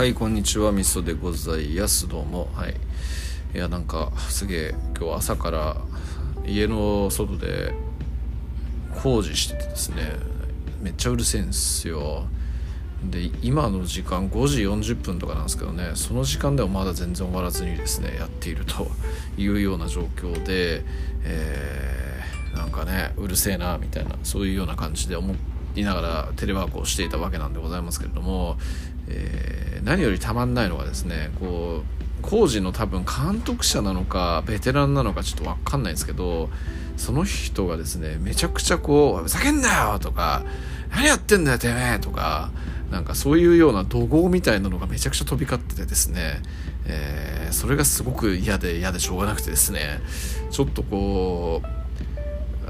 はいこんにちは。みそでございます。どうも。はい。いやなんかすげえ今日朝から家の外で工事しててですね。めっちゃうるせえんですよ。で今の時間5時40分とかなんですけどね。その時間でもまだ全然終わらずにですねやっているというような状況で、えー、なんかねうるせえなみたいなそういうような感じで思いながらテレワークをしていたわけなんでございますけれども、えー、何よりたまんないのがですねこう工事の多分監督者なのかベテランなのかちょっと分かんないんですけどその人がですねめちゃくちゃこう「ふざけんなよ!」とか「何やってんだよてめえ!」とかなんかそういうような怒号みたいなのがめちゃくちゃ飛び交っててですね、えー、それがすごく嫌で嫌でしょうがなくてですねちょっとこう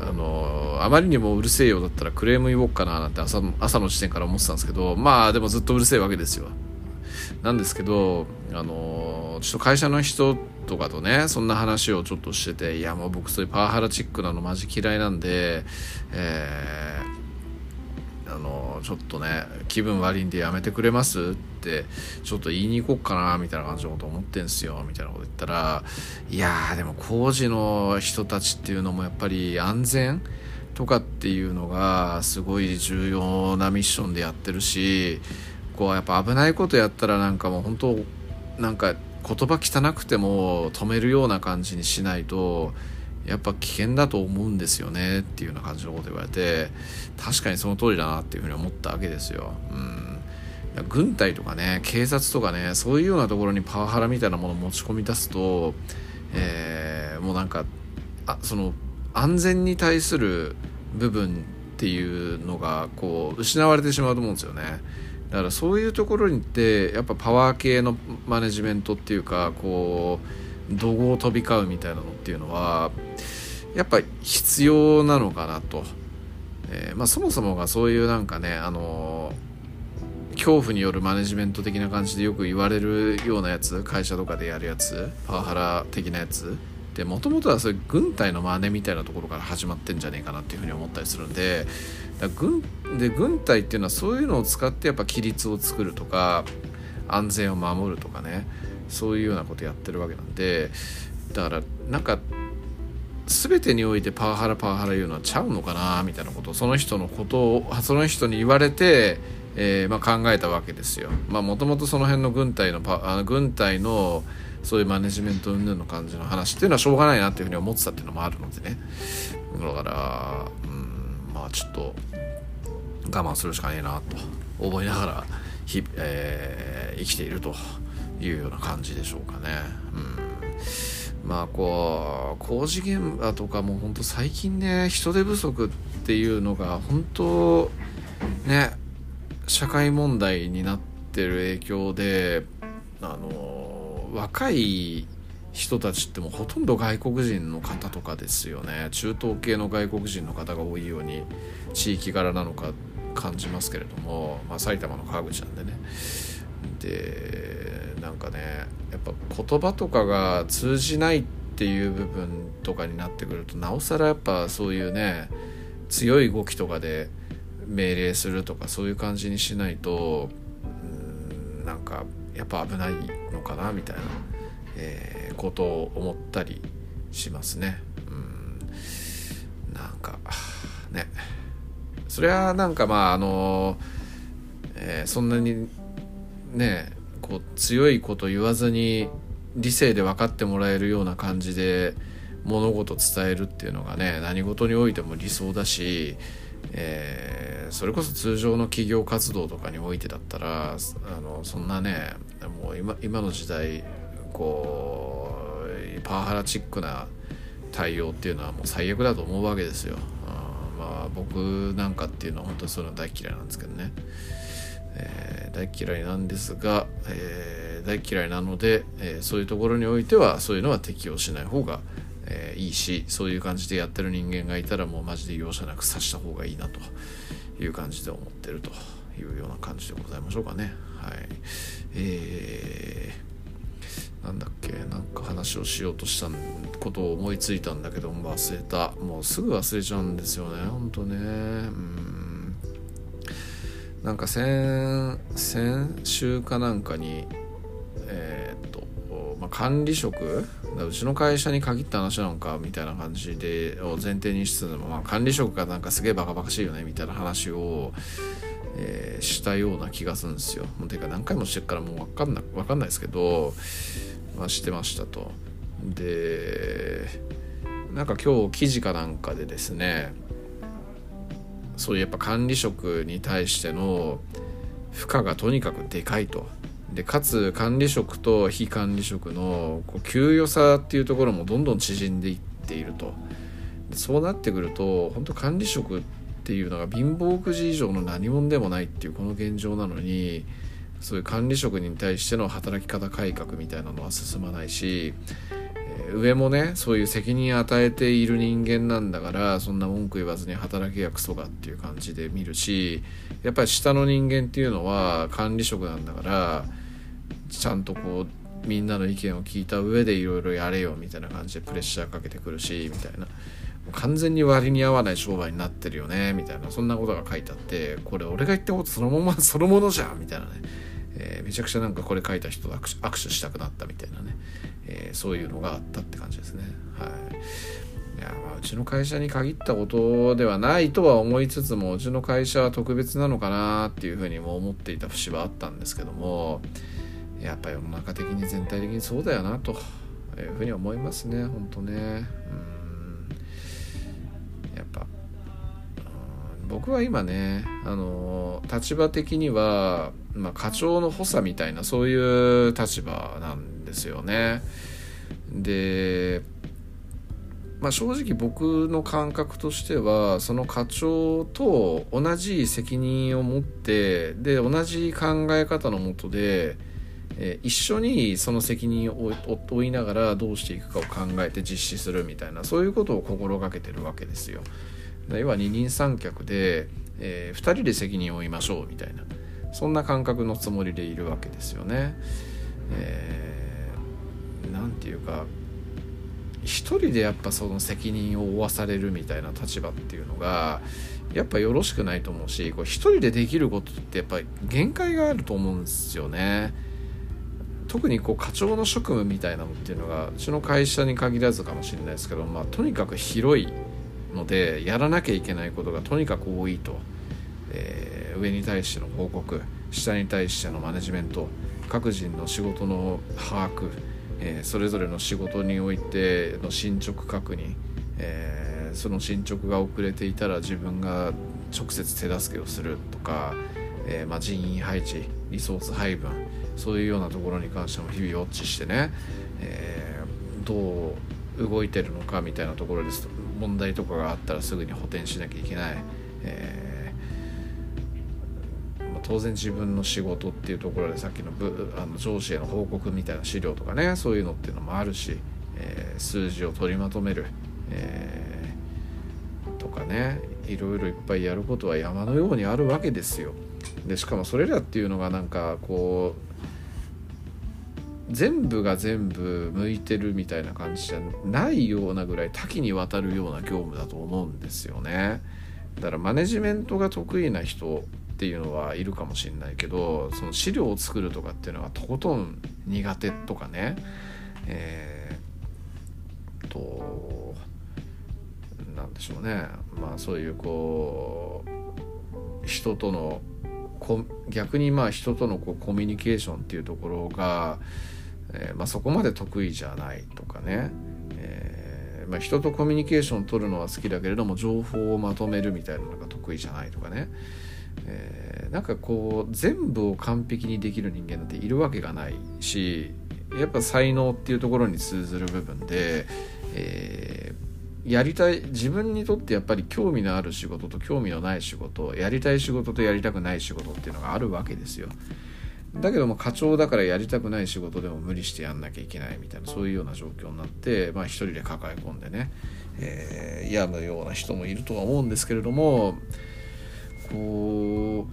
あのあまりにもうるせえよだったらクレーム言おうかななんて朝朝の時点から思ってたんですけどまあでもずっとうるせえわけですよ。なんですけどあのちょっと会社の人とかとねそんな話をちょっとしてていやもう僕そういうパワハラチックなのマジ嫌いなんでえーあのちょっとね気分悪いんでやめてくれますってってちょっと言いに行こうかなみたいな感じのこと思ってんすよみたいなこと言ったらいやーでも工事の人たちっていうのもやっぱり安全とかっていうのがすごい重要なミッションでやってるしこうやっぱ危ないことやったらなんかもう本当なんか言葉汚くても止めるような感じにしないとやっぱ危険だと思うんですよねっていうような感じのこと言われて確かにその通りだなっていうふうに思ったわけですよ。うん軍隊とかね警察とかねそういうようなところにパワハラみたいなものを持ち込み出すと、えー、もうなんかあその安全に対する部分っていうのがこう失われてしまうと思うんですよね。だからそういうところにってやっぱパワー系のマネジメントっていうかこう怒号飛び交うみたいなのっていうのはやっぱ必要なのかなと、えー、まあ、そもそもがそういうなんかねあの恐怖によるマネジメント的な感じでよく言われるようなやつ会社とかでやるやつパワハラ的なやつ。でもともとはそういう軍隊の真似みたいなところから始まってんじゃねえかなっていうふうに思ったりするんでだ軍で軍隊っていうのはそういうのを使ってやっぱ規律を作るとか安全を守るとかねそういうようなことやってるわけなんでだからなんか全てにおいてパワハラパワハラ言うのはちゃうのかなみたいなことその人のことをその人に言われて、えー、まあ、考えたわけですよ。まあもともとその辺の軍隊のパあ軍隊のそういうマネジメント云々の感じの話っていうのはしょうがないなっていうふうに思ってたっていうのもあるのでねだからうんまあちょっと我慢するしかねえなと思いながら日、えー、生きているというような感じでしょうかね。うんまあこう工事現場とかも本当最近ね人手不足っていうのが本当ね社会問題になってる影響であの若い人たちってもうほとんど外国人の方とかですよね。中東系の外国人の方が多いように地域柄なのか感じますけれども、まあ、埼玉の川口なんでね。でなんかねやっぱ言葉とかが通じないっていう部分とかになってくるとなおさらやっぱそういうね強い動きとかで命令するとかそういう感じにしないとうんなんかやっぱ危ないのかなみたいな、えー、ことを思ったりしますね。うんなんかねそれはなんかまああの、えー、そんなにねこう強いこと言わずに理性で分かってもらえるような感じで物事伝えるっていうのがね何事においても理想だし、えー、それこそ通常の企業活動とかにおいてだったらあのそんなねもう今今の時代こうパワハラチックな対応っていうのはもう最悪だと思うわけですよ。まあ僕なんかっていうのは本当にそういうの大嫌いなんですけどね。えー、大嫌いなんですが、えー、大嫌いなので、えー、そういうところにおいてはそういうのは適用しない方が、えいいしそういう感じでやってる人間がいたらもうマジで容赦なく刺した方がいいなという感じで思ってるというような感じでございましょうかね。はい。えー、なんだっけなんか話をしようとしたことを思いついたんだけど忘れた。もうすぐ忘れちゃうんですよねほんとね。うん。なんか先先週かなんかにえー、管理職うちの会社に限った話なのかみたいな感じでを前提にしつつも、まあ、管理職がなんかすげえバカバカしいよねみたいな話を、えー、したような気がするんですよ。もうていうか何回もしてるからもう分かんない分かんないですけど、まあ、してましたと。でなんか今日記事かなんかでですねそういうやっぱ管理職に対しての負荷がとにかくでかいと。でかつ管理職と非管理職のこう給与差っていうところもどんどん縮んでいっていると。でそうなってくると本当管理職っていうのが貧乏くじ以上の何者でもないっていうこの現状なのにそういう管理職に対しての働き方改革みたいなのは進まないし上もねそういう責任与えている人間なんだからそんな文句言わずに働けやクソがっていう感じで見るしやっぱり下の人間っていうのは管理職なんだからちゃんとこうみんなの意見を聞いた上でいろいろやれよみたいな感じでプレッシャーかけてくるしみたいな。完全に割に合わない商売になってるよねみたいな。そんなことが書いてあってこれ俺が言ったことそのまま そのものじゃんみたいなね、えー、めちゃくちゃなんかこれ書いた人と握手握手したくなったみたいなね、えー、そういうのがあったって感じですね。はい。いやまあうちの会社に限ったことではないとは思いつつもうちの会社は特別なのかなっていうふうにも思っていた節はあったんですけどもやっぱ世の中的に全体的にそうだよなというふうに思いますね本当ね。うん。やっぱ僕は今ねあの立場的には、まあ、課長の補佐みたいなそういう立場なんですよね。でまあ、正直僕の感覚としてはその課長と同じ責任を持ってで同じ考え方のもとでえー、一緒にその責任を負いながらどうしていくかを考えて実施するみたいなそういうことを心がけてるわけですよ。要は二人三脚で、えー、2人で責任を負いましょうみたいなそんな感覚のつもりでいるわけですよね。えー、なんていうか一人でやっぱその責任を負わされるみたいな立場っていうのがやっぱよろしくないと思うしこう一人でできることってやっぱり限界があると思うんですよね。特にこう課長の職務みたいなのっていうのがうちの会社に限らずかもしれないですけど、まあ、とにかく広いのでやらなきゃいけないことがとにかく多いと、えー、上に対しての報告下に対してのマネジメント各人の仕事の把握、えー、それぞれの仕事においての進捗確認、えー、その進捗が遅れていたら自分が直接手助けをするとか、えまあ、人員配置リソース配分そういうようなところに関しても日々ウォッチしてね、えー、どう動いてるのかみたいなところですと問題とかがあったらすぐに補填しなきゃいけない、えー、まあ、当然自分の仕事っていうところでさっきのあの上司への報告みたいな資料とかねそういうのっていうのもあるし、えー、数字を取りまとめる、えとかねいろいろいっぱいやることは山のようにあるわけですよ。でしかもそれらっていうのがなんかこう全部が全部向いてるみたいな感じじゃないようなぐらい多岐にわたるような業務だと思うんですよね。だからマネジメントが得意な人っていうのはいるかもしれないけどその資料を作るとかっていうのはとことん苦手とかねえー、となんでしょうねまあそういうこう人との逆にまあ人とのこうコミュニケーションっていうところがえー、まあ、そこまで得意じゃないとかね、えー、まあ、人とコミュニケーションを取るのは好きだけれども情報をまとめるみたいなのが得意じゃないとかね、えー、なんかこう全部を完璧にできる人間なんているわけがないしやっぱ才能っていうところに通ずる部分で、え、やりたい自分にとってやっぱり興味のある仕事と興味のない仕事やりたい仕事とやりたくない仕事っていうのがあるわけですよ。だけども課長だからやりたくない仕事でも無理してやんなきゃいけないみたいなそういうような状況になって、まあ、一人で抱え込んでね、えー、病むような人もいるとは思うんですけれどもこ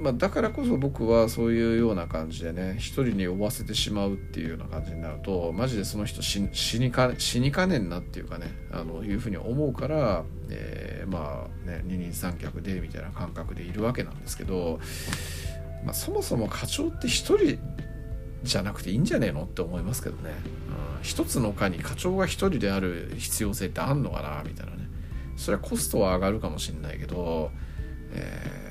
まあ、だからこそ僕はそういうような感じでね一人に負わせてしまうっていうような感じになるとマジでその人死にか死にかねんなっていうかねあのいうふうに思うから、えー、まあね二人三脚でみたいな感覚でいるわけなんですけど、まあ、そもそも課長って一人じゃなくていいんじゃねえのって思いますけどね、うん、一つの課に課長が一人である必要性ってあんのかなみたいなね。それはコストは上がるかもしれないけど、えー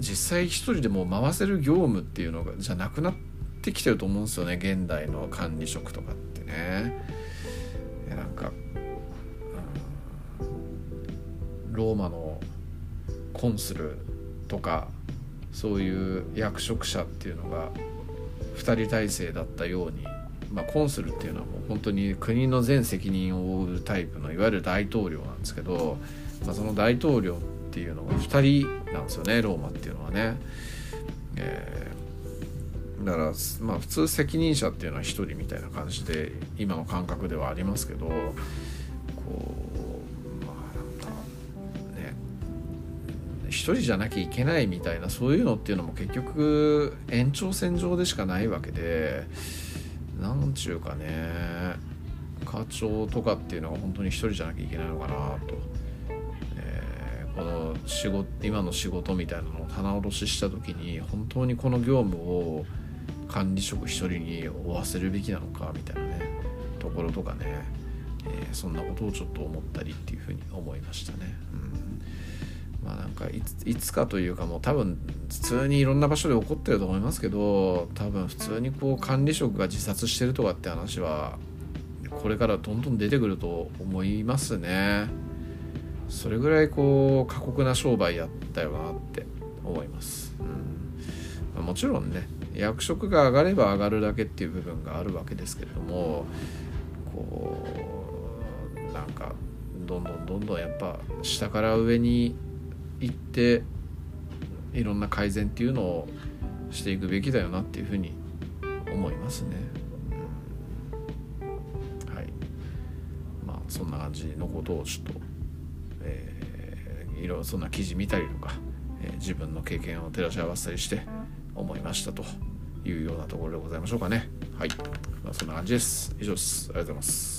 実際一人でも回せる業務っていうのがじゃなくなってきてると思うんですよね現代の管理職とかってね。なんか、うん、ローマのコンスルとかそういう役職者っていうのが2人体制だったように、まあ、コンスルっていうのはもう本当に国の全責任を負うタイプのいわゆる大統領なんですけど、まあ、その大統領っていうのが2人なんですよねローマっていうのはね。えー、だからまあ普通責任者っていうのは1人みたいな感じで今の感覚ではありますけどこ人じゃなきゃいけないみたいなそういうのっていうのも結局延長線上でしかないわけでなんちゅうかね課長とかっていうのが本当に1人じゃなきゃいけないのかなとえ。この仕事今の仕事みたいなのを棚卸しした時に本当にこの業務を管理職一人に負わせるべきなのかみたいなねところとかね、えー、そんなことをちょっと思ったりっていうふうに思いましたね。うんまあなんかいつかというかもう多分普通にいろんな場所で起こってると思いますけど多分普通にこう管理職が自殺してるとかって話はこれからどんどん出てくると思いますね。それぐらいこう過酷な商売やったよなって思います、うん、もちろんね役職が上がれば上がるだけっていう部分があるわけですけれどもこうなんかどんどんどんどんやっぱ下から上に行っていろんな改善っていうのをしていくべきだよなっていうふうに思いますね。うん、はい。まあそんな感じのことをちょっとえー、いろいろそんな記事見たりとか、えー、自分の経験を照らし合わせたりして思いましたというようなところでございましょうかね。はい、まあ、そんな感じです。以上です。ありがとうございます。